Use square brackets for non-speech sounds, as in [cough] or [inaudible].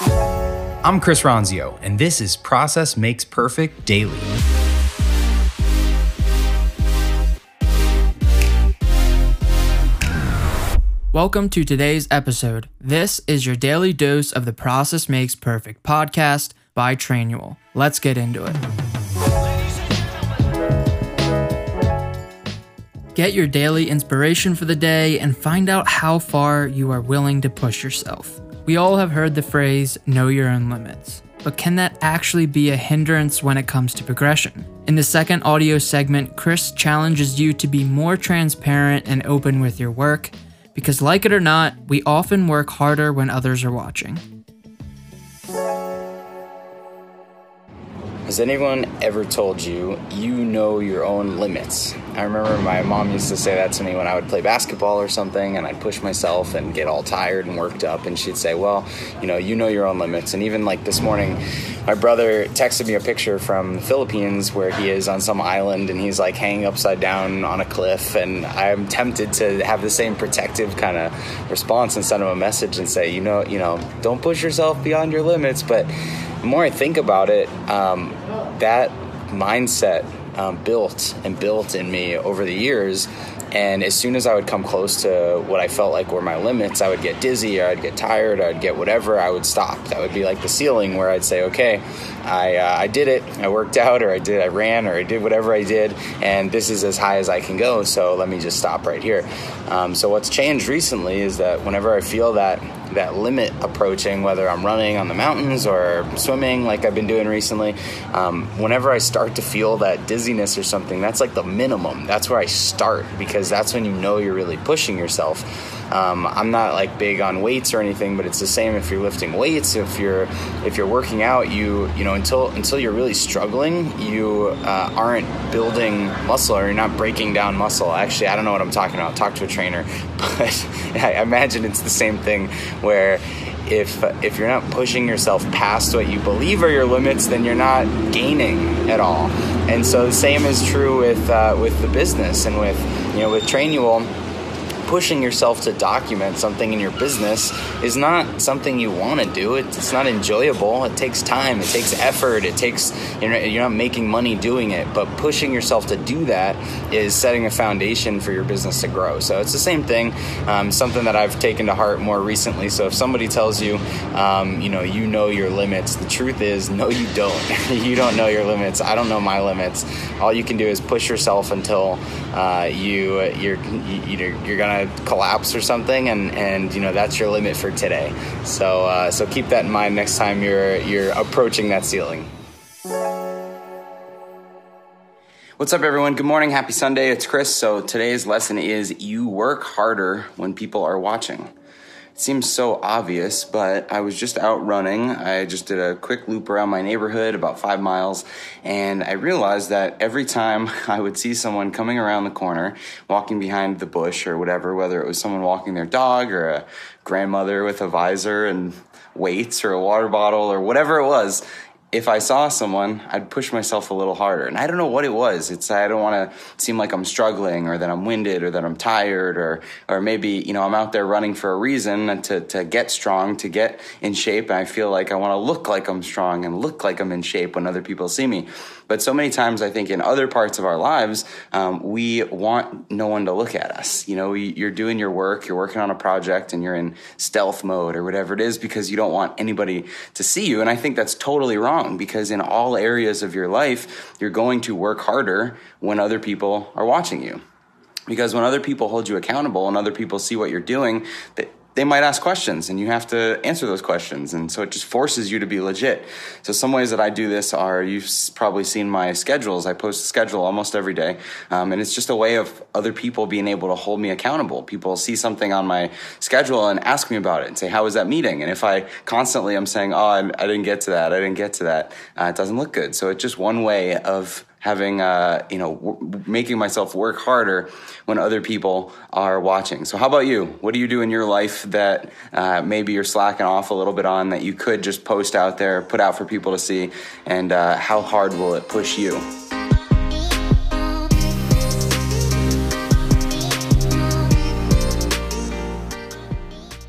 I'm Chris Ronzio, and this is Process Makes Perfect Daily. Welcome to today's episode. This is your daily dose of the Process Makes Perfect podcast by Trainual. Let's get into it. Get your daily inspiration for the day and find out how far you are willing to push yourself. We all have heard the phrase, know your own limits. But can that actually be a hindrance when it comes to progression? In the second audio segment, Chris challenges you to be more transparent and open with your work because, like it or not, we often work harder when others are watching. Has anyone ever told you you know your own limits? I remember my mom used to say that to me when I would play basketball or something and I'd push myself and get all tired and worked up and she'd say, "Well, you know, you know your own limits." And even like this morning, my brother texted me a picture from the Philippines where he is on some island and he's like hanging upside down on a cliff and I'm tempted to have the same protective kind of response and send him a message and say, "You know, you know, don't push yourself beyond your limits." But the more I think about it, um, that mindset um, built and built in me over the years. And as soon as I would come close to what I felt like were my limits, I would get dizzy, or I'd get tired, or I'd get whatever, I would stop. That would be like the ceiling where I'd say, okay, I, uh, I did it, I worked out, or I did, I ran, or I did whatever I did, and this is as high as I can go, so let me just stop right here. Um, so what's changed recently is that whenever I feel that that limit approaching, whether I'm running on the mountains or swimming like I've been doing recently, um, whenever I start to feel that dizziness or something, that's like the minimum. That's where I start because that's when you know you're really pushing yourself. Um, I'm not like big on weights or anything, but it's the same if you're lifting weights. If you're if you're working out, you you know until until you're really struggling, you uh, aren't building muscle or you're not breaking down muscle. Actually, I don't know what I'm talking about. Talk to a trainer, [laughs] but I imagine it's the same thing where if if you're not pushing yourself past what you believe are your limits, then you're not gaining at all. And so the same is true with uh, with the business and with you know with Trainual pushing yourself to document something in your business is not something you want to do. It's not enjoyable. It takes time. It takes effort. It takes you're not making money doing it, but pushing yourself to do that is setting a foundation for your business to grow. So it's the same thing. Um, something that I've taken to heart more recently. So if somebody tells you, um, you know, you know your limits, the truth is, no, you don't. [laughs] you don't know your limits. I don't know my limits. All you can do is push yourself until uh, you you're you, you're gonna collapse or something, and and you know that's your limit for today. So uh, so keep that in mind next time you're you're approaching that ceiling. What's up, everyone? Good morning. Happy Sunday. It's Chris. So today's lesson is you work harder when people are watching seems so obvious, but I was just out running. I just did a quick loop around my neighborhood, about five miles, and I realized that every time [laughs] I would see someone coming around the corner, walking behind the bush or whatever, whether it was someone walking their dog or a grandmother with a visor and weights or a water bottle or whatever it was, if I saw someone, I'd push myself a little harder. And I don't know what it was. It's I don't want to seem like I'm struggling or that I'm winded or that I'm tired or or maybe, you know, I'm out there running for a reason to to get strong, to get in shape and I feel like I want to look like I'm strong and look like I'm in shape when other people see me. But so many times, I think in other parts of our lives, um, we want no one to look at us. You know, you're doing your work, you're working on a project, and you're in stealth mode or whatever it is because you don't want anybody to see you. And I think that's totally wrong because in all areas of your life, you're going to work harder when other people are watching you. Because when other people hold you accountable and other people see what you're doing they might ask questions and you have to answer those questions. And so it just forces you to be legit. So some ways that I do this are you've probably seen my schedules. I post a schedule almost every day. Um, and it's just a way of other people being able to hold me accountable. People see something on my schedule and ask me about it and say, how was that meeting? And if I constantly am saying, oh, I, I didn't get to that, I didn't get to that, uh, it doesn't look good. So it's just one way of having uh, you know w- making myself work harder when other people are watching. So how about you? What do you do in your life that uh, maybe you're slacking off a little bit on that you could just post out there put out for people to see? And uh, how hard will it push you